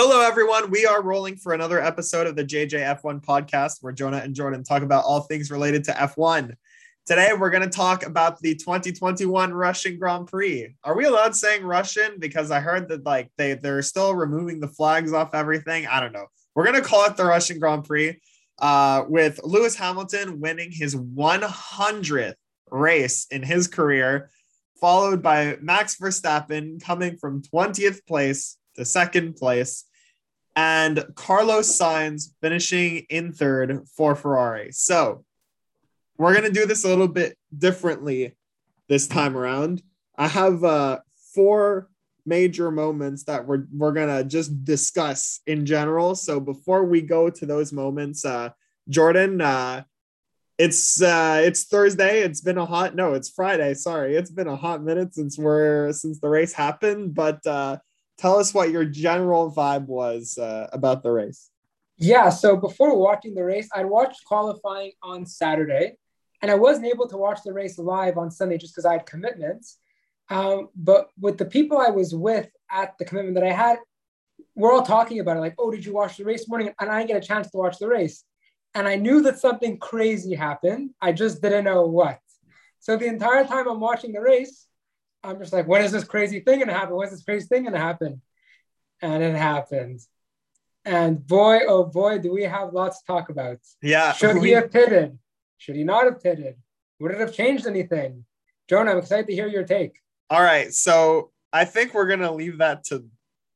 Hello, everyone. We are rolling for another episode of the JJF1 podcast where Jonah and Jordan talk about all things related to F1. Today, we're going to talk about the 2021 Russian Grand Prix. Are we allowed saying Russian? Because I heard that like they, they're still removing the flags off everything. I don't know. We're going to call it the Russian Grand Prix uh, with Lewis Hamilton winning his 100th race in his career, followed by Max Verstappen coming from 20th place to second place, and Carlos Sainz finishing in third for Ferrari. So we're going to do this a little bit differently this time around. I have uh, four major moments that we're, we're going to just discuss in general. So before we go to those moments, uh, Jordan, uh, it's uh it's Thursday. It's been a hot no, it's Friday. Sorry, it's been a hot minute since we're since the race happened. But uh, tell us what your general vibe was uh, about the race. Yeah, so before watching the race, I watched qualifying on Saturday, and I wasn't able to watch the race live on Sunday just because I had commitments. Um, but with the people I was with at the commitment that I had, we're all talking about it like, oh, did you watch the race morning? And I didn't get a chance to watch the race. And I knew that something crazy happened. I just didn't know what. So the entire time I'm watching the race, I'm just like, when is this crazy thing gonna happen? When's this crazy thing gonna happen? And it happened. And boy, oh boy, do we have lots to talk about. Yeah. Should we- he have pitted? Should he not have pitted? Would it have changed anything? Jonah, I'm excited to hear your take. All right, so I think we're gonna leave that to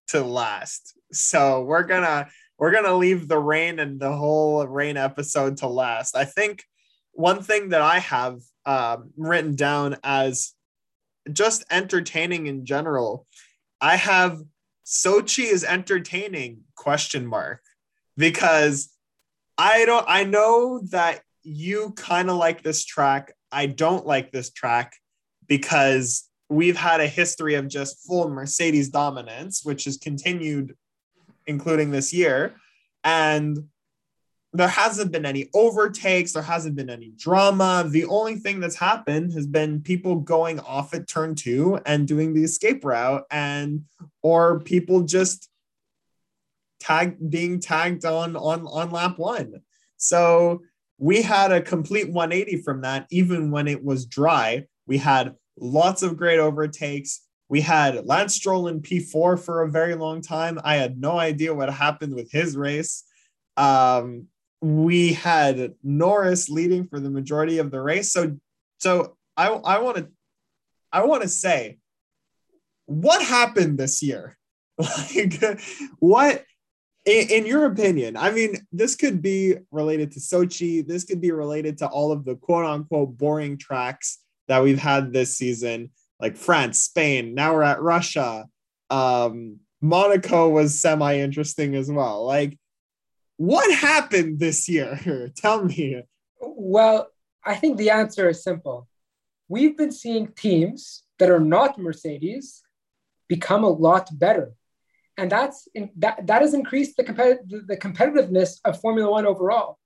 to last. So we're gonna we're gonna leave the rain and the whole rain episode to last. I think one thing that I have um, written down as just entertaining in general, I have Sochi is entertaining question mark because I don't I know that you kind of like this track. I don't like this track because we've had a history of just full Mercedes dominance, which has continued, including this year. And there hasn't been any overtakes, there hasn't been any drama. The only thing that's happened has been people going off at turn two and doing the escape route, and or people just tag being tagged on on on lap one. So we had a complete 180 from that, even when it was dry. We had lots of great overtakes. We had Lance Stroll in P4 for a very long time. I had no idea what happened with his race. Um, we had Norris leading for the majority of the race. So, so I, I want to, I want to say, what happened this year? Like, what, in, in your opinion? I mean, this could be related to Sochi. This could be related to all of the quote unquote boring tracks that we've had this season, like France, Spain. Now we're at Russia. Um, Monaco was semi interesting as well. Like, what happened this year? Tell me. Well, I think the answer is simple. We've been seeing teams that are not Mercedes become a lot better. And that's in, that, that has increased the, the competitiveness of Formula One overall.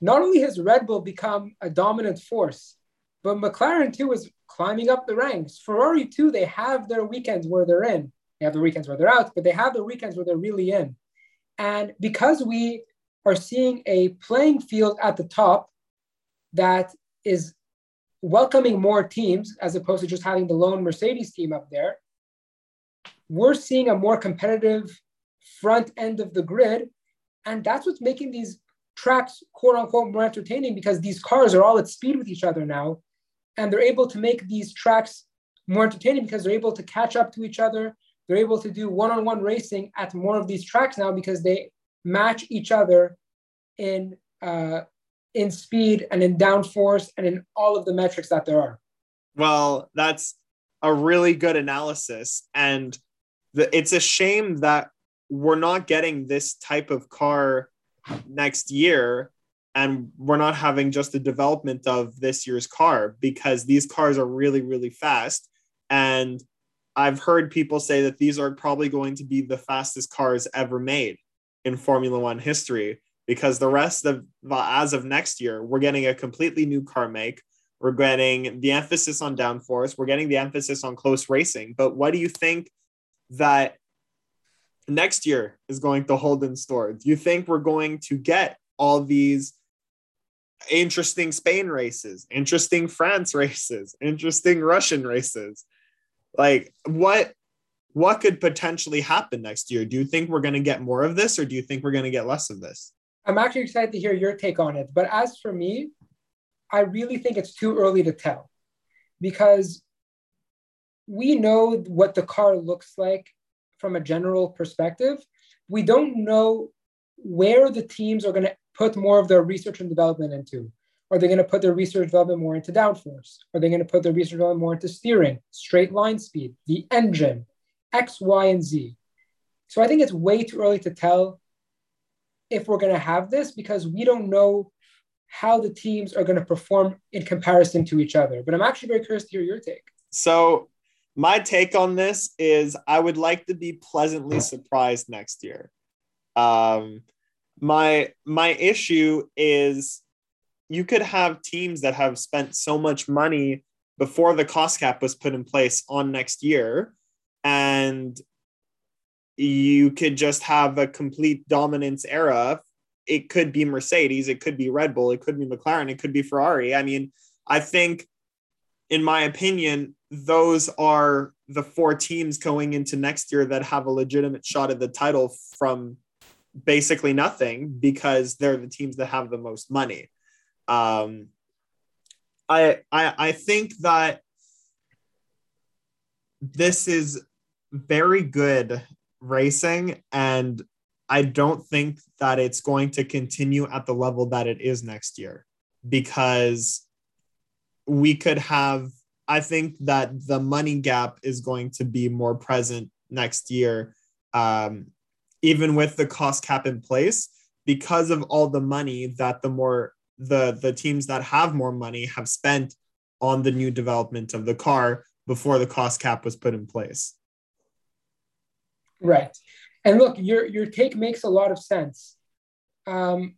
Not only has Red Bull become a dominant force, but McLaren too is climbing up the ranks. Ferrari too, they have their weekends where they're in. They have their weekends where they're out, but they have their weekends where they're really in. And because we are seeing a playing field at the top that is welcoming more teams as opposed to just having the lone Mercedes team up there, we're seeing a more competitive front end of the grid. And that's what's making these tracks, quote unquote, more entertaining because these cars are all at speed with each other now. And they're able to make these tracks more entertaining because they're able to catch up to each other. They're able to do one on one racing at more of these tracks now because they match each other in uh, in speed and in downforce and in all of the metrics that there are. Well, that's a really good analysis, and the, it's a shame that we're not getting this type of car next year, and we're not having just the development of this year's car because these cars are really, really fast, and I've heard people say that these are probably going to be the fastest cars ever made in Formula One history because the rest of as of next year, we're getting a completely new car make. We're getting the emphasis on downforce. We're getting the emphasis on close racing. But what do you think that next year is going to hold in store? Do you think we're going to get all these interesting Spain races, interesting France races, interesting Russian races? Like what what could potentially happen next year? Do you think we're going to get more of this or do you think we're going to get less of this? I'm actually excited to hear your take on it. But as for me, I really think it's too early to tell because we know what the car looks like from a general perspective. We don't know where the teams are going to put more of their research and development into. Are they going to put their research development more into downforce? Are they going to put their research development more into steering, straight line speed, the engine, X, Y, and Z? So I think it's way too early to tell if we're going to have this because we don't know how the teams are going to perform in comparison to each other. But I'm actually very curious to hear your take. So, my take on this is I would like to be pleasantly surprised next year. Um, my my issue is you could have teams that have spent so much money before the cost cap was put in place on next year and you could just have a complete dominance era it could be Mercedes, it could be Red Bull, it could be McLaren, it could be Ferrari. I mean, I think, in my opinion, those are the four teams going into next year that have a legitimate shot at the title from basically nothing because they're the teams that have the most money. Um, I, I I think that this is very good racing and I don't think that it's going to continue at the level that it is next year because we could have, I think that the money gap is going to be more present next year, um, even with the cost cap in place, because of all the money that the more the the teams that have more money have spent on the new development of the car before the cost cap was put in place. Right. And look, your your take makes a lot of sense. Um,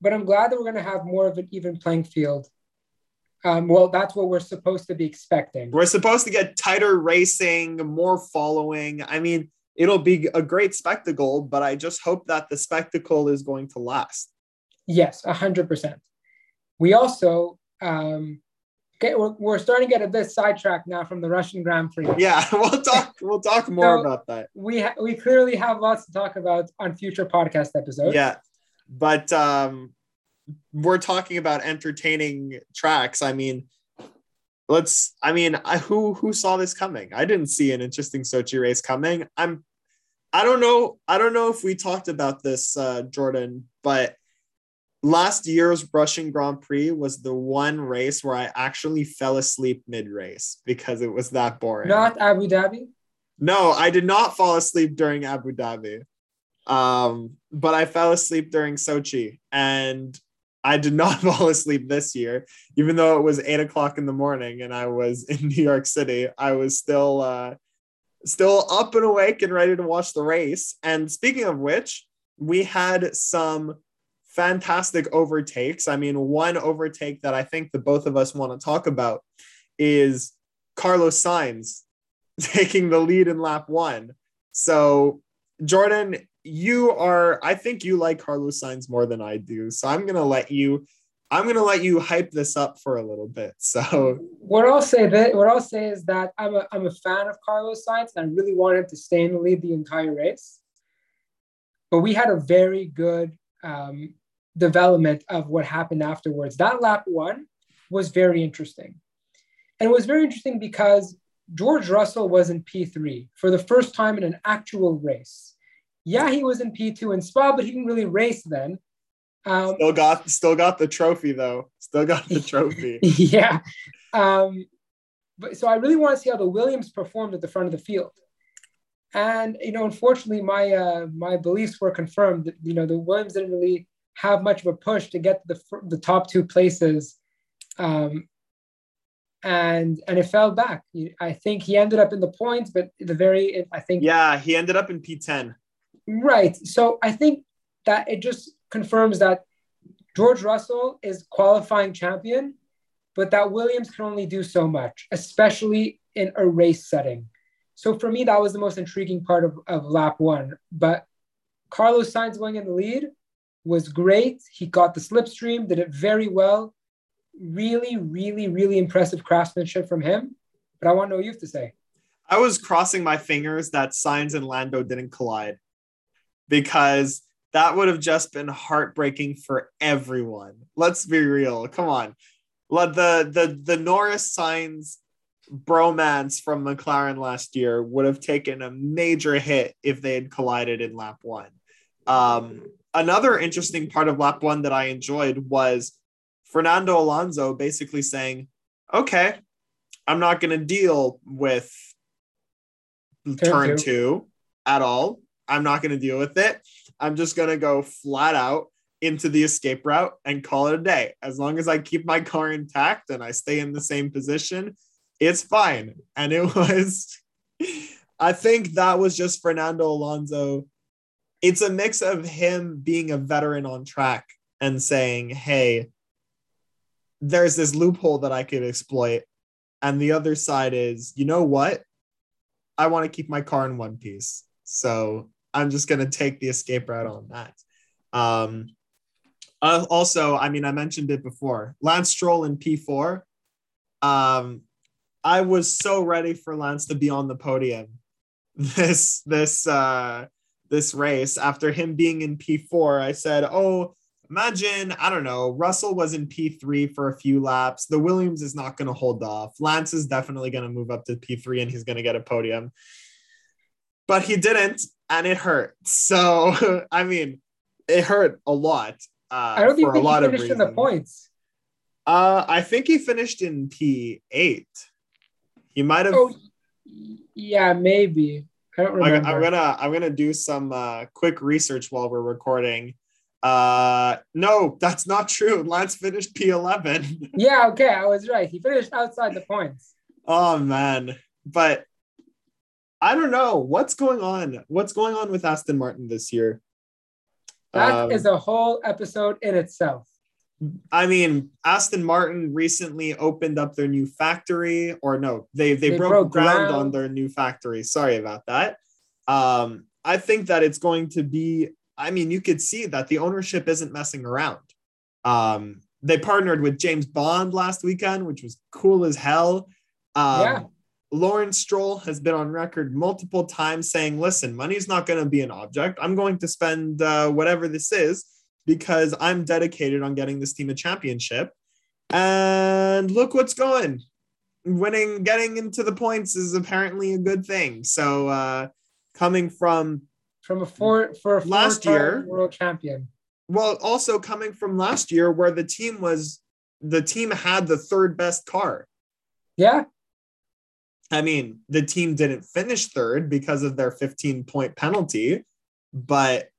but I'm glad that we're going to have more of an even playing field. Um, well, that's what we're supposed to be expecting. We're supposed to get tighter racing, more following. I mean, it'll be a great spectacle, but I just hope that the spectacle is going to last. Yes, 100%. We also um, get, we're, we're starting to get a bit sidetracked now from the Russian Grand Prix. Yeah, we'll talk. We'll talk more so about that. We ha- we clearly have lots to talk about on future podcast episodes. Yeah, but um, we're talking about entertaining tracks. I mean, let's. I mean, I, who who saw this coming? I didn't see an interesting Sochi race coming. I'm. I don't know. I don't know if we talked about this, uh, Jordan, but last year's Russian Grand Prix was the one race where I actually fell asleep mid race because it was that boring. Not Abu Dhabi? No, I did not fall asleep during Abu Dhabi. Um, but I fell asleep during Sochi and I did not fall asleep this year, even though it was eight o'clock in the morning and I was in New York City. I was still uh, still up and awake and ready to watch the race. And speaking of which, we had some fantastic overtakes. I mean, one overtake that I think the both of us want to talk about is Carlos Sainz taking the lead in lap one. So, Jordan, you are, I think you like Carlos Sainz more than I do. So, I'm going to let you. I'm gonna let you hype this up for a little bit. So what I'll say that what I'll say is that I'm a I'm a fan of Carlos Sainz and I really want him to stay in the lead the entire race. But we had a very good um, development of what happened afterwards. That lap one was very interesting. And it was very interesting because George Russell was in P3 for the first time in an actual race. Yeah, he was in P2 in Spa, but he didn't really race then. Um, still got still got the trophy though. Still got the trophy. yeah. Um, but so I really want to see how the Williams performed at the front of the field. And you know, unfortunately, my uh, my beliefs were confirmed. That, you know, the Williams didn't really have much of a push to get the the top two places, um, and and it fell back. I think he ended up in the points, but the very I think yeah, he ended up in P10. Right. So I think that it just confirms that George Russell is qualifying champion, but that Williams can only do so much, especially in a race setting. So for me, that was the most intriguing part of, of lap one. But Carlos Sainz going in the lead was great. He got the slipstream, did it very well. Really, really, really impressive craftsmanship from him. But I want to know what you have to say. I was crossing my fingers that Sainz and Lando didn't collide because that would have just been heartbreaking for everyone. Let's be real. Come on. Let the the the Norris Sainz bromance from McLaren last year would have taken a major hit if they had collided in lap one. Um, another interesting part of lap one that I enjoyed was Fernando Alonso basically saying, okay, I'm not going to deal with turn, turn two. two at all. I'm not going to deal with it. I'm just going to go flat out into the escape route and call it a day. As long as I keep my car intact and I stay in the same position, it's fine. And it was, I think that was just Fernando Alonso. It's a mix of him being a veteran on track and saying, hey, there's this loophole that I could exploit. And the other side is, you know what? I want to keep my car in one piece. So I'm just going to take the escape route on that. Um, uh, also, I mean, I mentioned it before Lance Stroll in P4. Um, I was so ready for Lance to be on the podium this this uh this race after him being in P4 I said oh imagine I don't know Russell was in P3 for a few laps. The Williams is not going to hold off. Lance is definitely going to move up to P3 and he's going to get a podium. But he didn't and it hurt. So I mean it hurt a lot uh, I don't think he finished in the points. Uh I think he finished in P8 He might have. Oh, yeah, maybe. I don't remember. I'm gonna I'm gonna do some uh, quick research while we're recording. Uh, no, that's not true. Lance finished P11. yeah, okay, I was right. He finished outside the points. Oh man, but I don't know what's going on. What's going on with Aston Martin this year? That um, is a whole episode in itself. I mean, Aston Martin recently opened up their new factory, or no, they they, they broke, broke ground, ground, on their new factory. Sorry about that. Um, I think that it's going to be. I mean, you could see that the ownership isn't messing around. Um, they partnered with James Bond last weekend, which was cool as hell. Um, yeah. Lawrence Stroll has been on record multiple times saying, "Listen, money's not going to be an object. I'm going to spend uh, whatever this is." Because I'm dedicated on getting this team a championship. And look what's going. Winning, getting into the points is apparently a good thing. So uh coming from from a four for a last year world champion. Well, also coming from last year where the team was the team had the third best car. Yeah. I mean, the team didn't finish third because of their 15 point penalty, but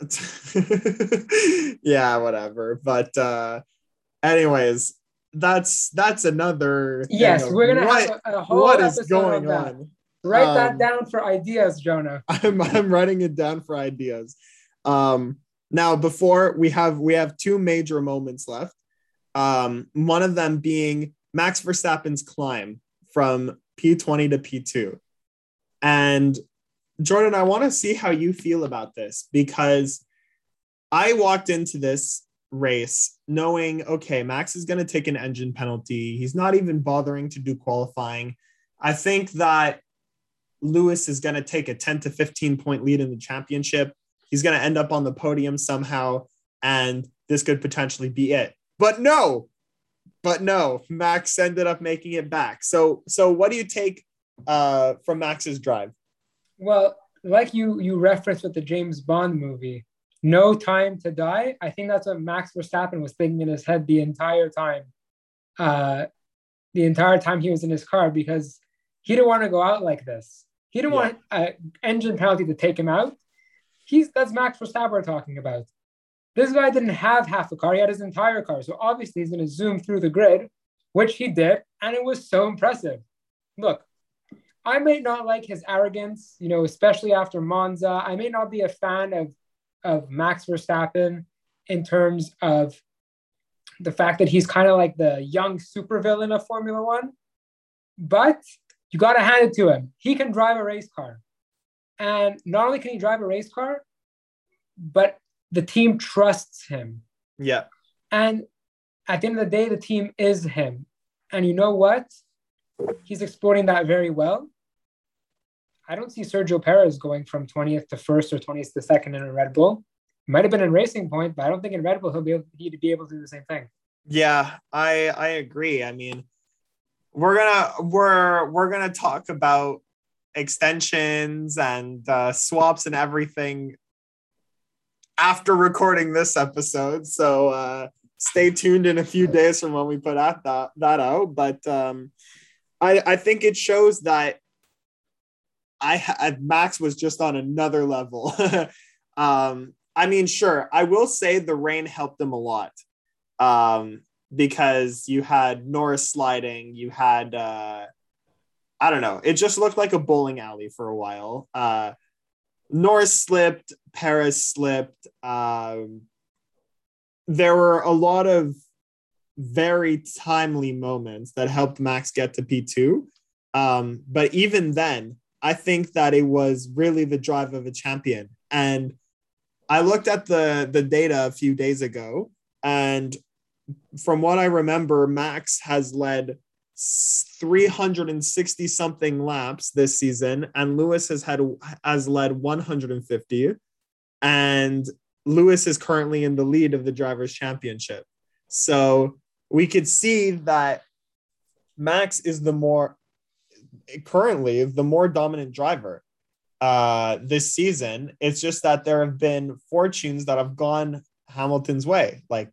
yeah, whatever. But uh anyways, that's that's another yes we're gonna what, have a, a whole what is going on, write um, that down for ideas jonah. I'm, I'm writing it down for ideas. Um now before we have we have two major moments left. Um one of them being max verstappen's climb from p20 to p2 and Jordan, I want to see how you feel about this because I walked into this race knowing, okay, Max is going to take an engine penalty. He's not even bothering to do qualifying. I think that Lewis is going to take a 10 to 15 point lead in the championship. He's going to end up on the podium somehow, and this could potentially be it. But no, but no, Max ended up making it back. So, so what do you take uh, from Max's drive? Well, like you you referenced with the James Bond movie, No Time to Die. I think that's what Max Verstappen was thinking in his head the entire time. Uh, the entire time he was in his car because he didn't want to go out like this. He didn't yeah. want an engine penalty to take him out. He's that's Max Verstappen we're talking about. This guy didn't have half a car; he had his entire car. So obviously, he's going to zoom through the grid, which he did, and it was so impressive. Look, I may not like his arrogance, you know, especially after Monza. I may not be a fan of, of Max Verstappen in terms of the fact that he's kind of like the young supervillain of Formula One. But you got to hand it to him. He can drive a race car. And not only can he drive a race car, but the team trusts him. Yeah. And at the end of the day, the team is him. And you know what? He's exploiting that very well. I don't see Sergio Perez going from 20th to first or 20th to second in a Red Bull. Might have been in Racing Point, but I don't think in Red Bull he'll be able, he'd be able to do the same thing. Yeah, I I agree. I mean, we're gonna we're we're gonna talk about extensions and uh, swaps and everything after recording this episode. So uh, stay tuned in a few days from when we put that that out. But um, I I think it shows that I Max was just on another level. um, I mean, sure, I will say the rain helped them a lot. Um, because you had Norris sliding, you had uh I don't know, it just looked like a bowling alley for a while. Uh Norris slipped, Perez slipped. Um there were a lot of very timely moments that helped Max get to P2. Um, but even then, I think that it was really the drive of a champion. And I looked at the the data a few days ago, and from what I remember, Max has led 360 something laps this season, and Lewis has had has led 150, and Lewis is currently in the lead of the drivers' championship. So we could see that Max is the more currently the more dominant driver uh, this season. It's just that there have been fortunes that have gone Hamilton's way, like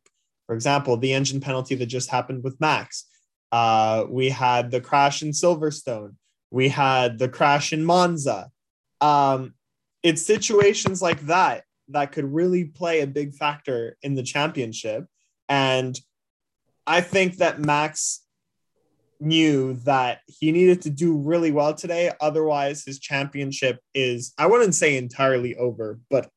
for example, the engine penalty that just happened with Max. Uh, we had the crash in Silverstone. We had the crash in Monza. Um, it's situations like that that could really play a big factor in the championship. And I think that Max knew that he needed to do really well today. Otherwise, his championship is, I wouldn't say entirely over, but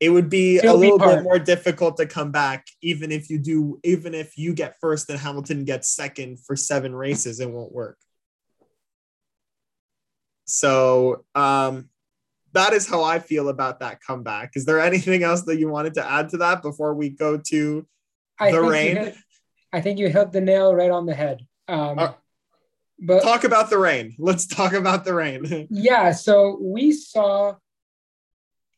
it would be It'll a little be bit more difficult to come back even if you do even if you get first and hamilton gets second for seven races it won't work. So um that is how i feel about that comeback. Is there anything else that you wanted to add to that before we go to I the rain i think you hit the nail right on the head um uh, but talk about the rain let's talk about the rain yeah so we saw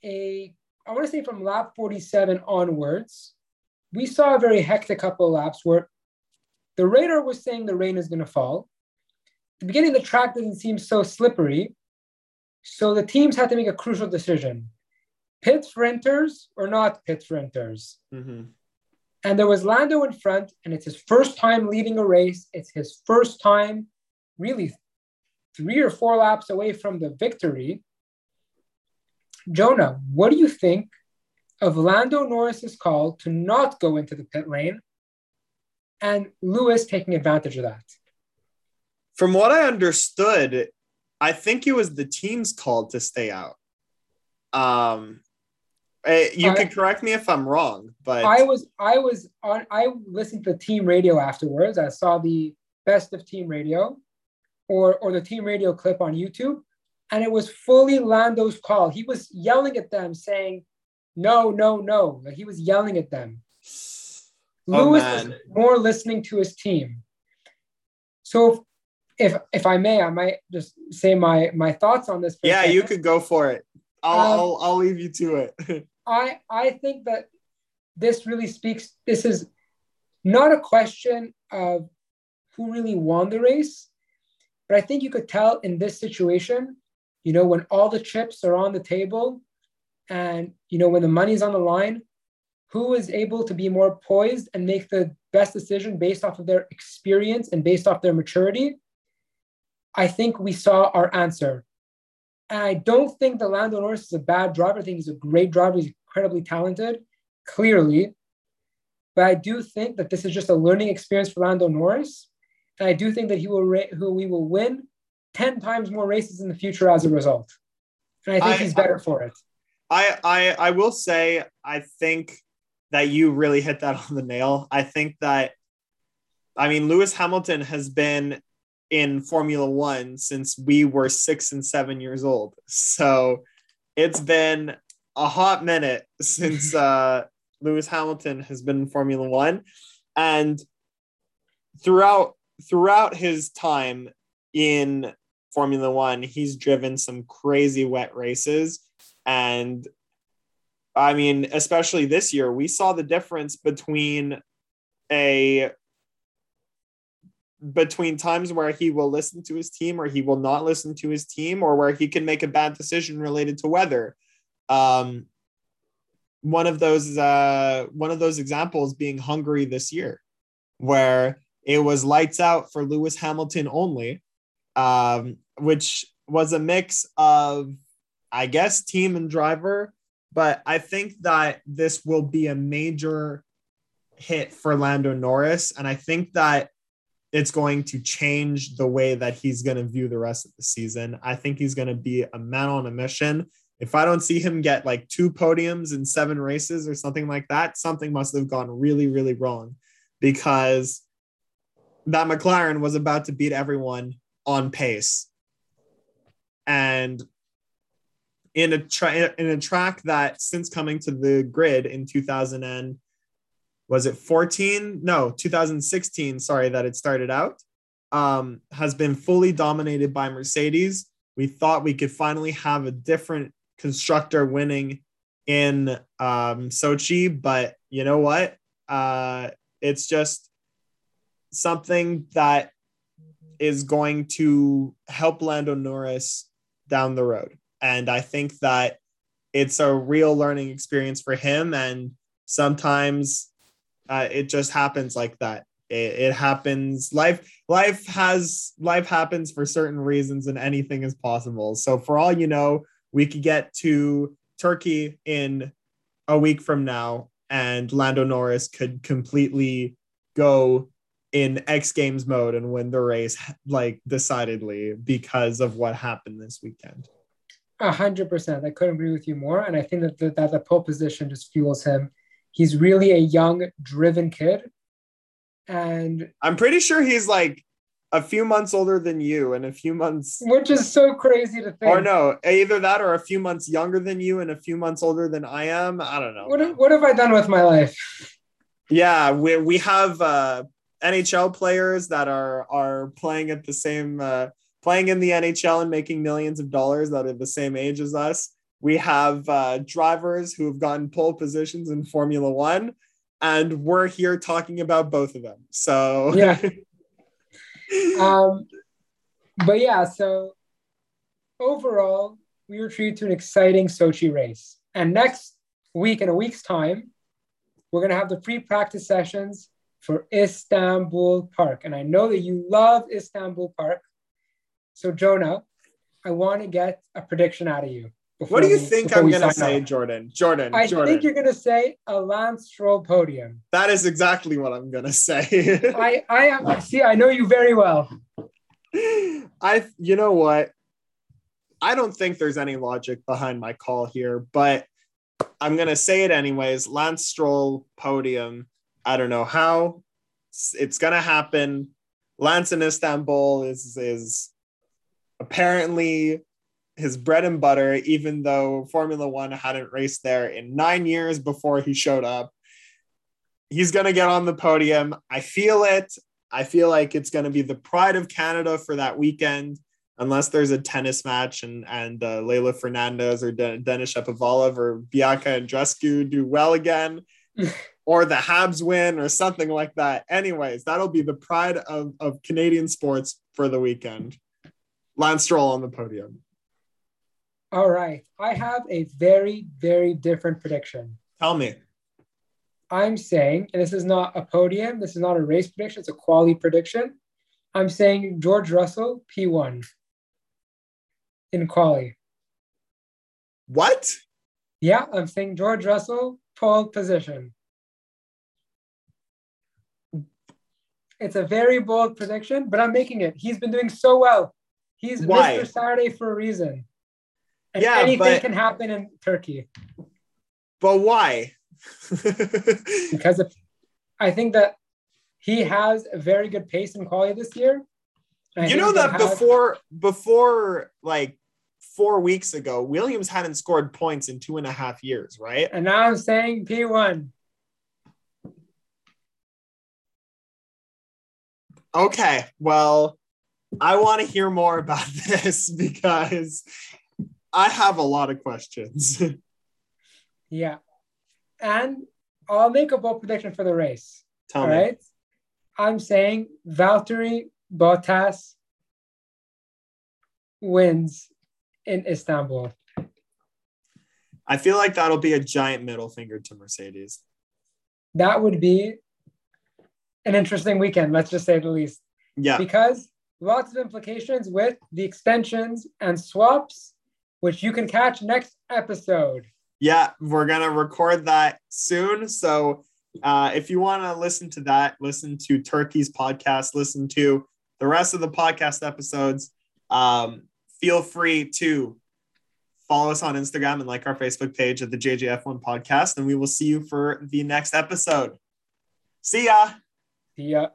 a I want to say from lap 47 onwards, we saw a very hectic couple of laps where the radar was saying the rain is going to fall. the beginning, the track didn't seem so slippery. So the teams had to make a crucial decision pit sprinters or not pit sprinters. Mm-hmm. And there was Lando in front, and it's his first time leading a race. It's his first time, really, three or four laps away from the victory. Jonah, what do you think of Lando Norris's call to not go into the pit lane and Lewis taking advantage of that? From what I understood, I think it was the team's call to stay out. Um, eh, you could correct me if I'm wrong, but I was I was on I listened to team radio afterwards. I saw the best of team radio or or the team radio clip on YouTube and it was fully Lando's call. He was yelling at them, saying, "No, no, no!" Like he was yelling at them. Oh, Lewis man. was more listening to his team. So, if if I may, I might just say my my thoughts on this. Yeah, you could go for it. I'll, um, I'll I'll leave you to it. I I think that this really speaks. This is not a question of who really won the race, but I think you could tell in this situation you know, when all the chips are on the table and, you know, when the money's on the line, who is able to be more poised and make the best decision based off of their experience and based off their maturity? I think we saw our answer. And I don't think that Lando Norris is a bad driver. I think he's a great driver. He's incredibly talented, clearly. But I do think that this is just a learning experience for Lando Norris. And I do think that he will who we will win 10 times more races in the future as a result. And I think I, he's better I, for it. I, I I will say I think that you really hit that on the nail. I think that I mean Lewis Hamilton has been in Formula One since we were six and seven years old. So it's been a hot minute since uh, Lewis Hamilton has been in Formula One, and throughout throughout his time in Formula One, he's driven some crazy wet races, and I mean, especially this year, we saw the difference between a between times where he will listen to his team or he will not listen to his team or where he can make a bad decision related to weather. Um, one of those uh, one of those examples being hungary this year where it was lights out for lewis hamilton only um, which was a mix of i guess team and driver but i think that this will be a major hit for lando norris. And i think that it's going to change the way that he's going to view the rest of the season. I think he's going to be a man on a mission. If I don't see him get like two podiums in seven races or something like that, something must have gone really, really wrong because that McLaren was about to beat everyone on pace. And in a tra- in a track that since coming to the grid in 2000 and was it 14 no 2016 sorry that it started out um, has been fully dominated by mercedes. We thought we could finally have a different constructor winning in um, sochi but you know what? Uh, it's just something that is going to help lando norris down the road. And i think that it's a real learning experience for him. And sometimes uh, it just happens like that. It, it, happens. Life life has life happens for certain reasons and anything is possible. So for all you know we could get to turkey in a week from now and lando norris could completely go in x games mode and win the race like decidedly because of what happened this weekend. A hundred percent. I couldn't agree with you more. And i think that the, that the pole position just fuels him he's really a young, driven kid. And I'm pretty sure he's like a few months older than you and a few months which is so crazy to think. Or no either that or a few months younger than you and a few months older than i am. I don't know what, what have i done with my life? Yeah we, we have uh nhl players that are are playing at the same uh playing in the nhl and making millions of dollars that are the same age as us we have uh, drivers who have gotten pole positions in Formula One, and we're here talking about both of them. So yeah. um, but yeah, so overall, we were treated to an exciting Sochi race, and next week, in a week's time, we're gonna have the free practice sessions for Istanbul Park, and I know that you love Istanbul Park. So Jonah, I want to get a prediction out of you. What do you think I'm gonna say, Jordan? Jordan. I Jordan. think you're gonna say a Lance Stroll podium. That is exactly what I'm gonna say. I I am see. I know you very well. I you know what? I don't think there's any logic behind my call here, but I'm gonna say it anyways. Lance Stroll podium. I don't know how it's gonna happen. Lance in Istanbul is is apparently his bread and butter, even though Formula One hadn't raced there in nine years before he showed up. He's going to get on the podium. I feel it. I feel like it's going to be the pride of Canada for that weekend, unless there's a tennis match and and uh, Leylah Fernandez or De- Denis Shapovalov or Bianca Andreescu do well again, or the Habs win or something like that. Anyways, that'll be the pride of, of Canadian sports for the weekend. Lance Stroll on the podium. All right. I have a very, very different prediction. Tell me. I'm saying, and this is not a podium, this is not a race prediction, it's a quality prediction. I'm saying George Russell, P1 in quali. What? Yeah, I'm saying George Russell, pole position. It's a very bold prediction, but I'm making it. He's been doing so well. He's Why? Mr. Saturday for a reason. And yeah, anything but, can happen in Turkey. But why? because if, I think that he has a very good pace and quality this year. You know that gonna before before like four weeks ago, Williams hadn't scored points in two and a half years, right? And now I'm saying P1. Okay, well, I want to hear more about this because I have a lot of questions. Yeah. And I'll make a bold prediction for the race. Tell All me. right. I'm saying Valtteri Bottas wins in Istanbul. I feel like that'll be a giant middle finger to Mercedes. That would be an interesting weekend, let's just say the least, Yeah, because lots of implications with the extensions and swaps, which you can catch next episode. yeah, we're gonna record that soon. So uh, if you want to listen to that, listen to Turkey's podcast, listen to the rest of the podcast episodes. Um, feel free to follow us on Instagram and like our Facebook page at the JJF1 podcast, and we will see you for the next episode. See ya. See ya.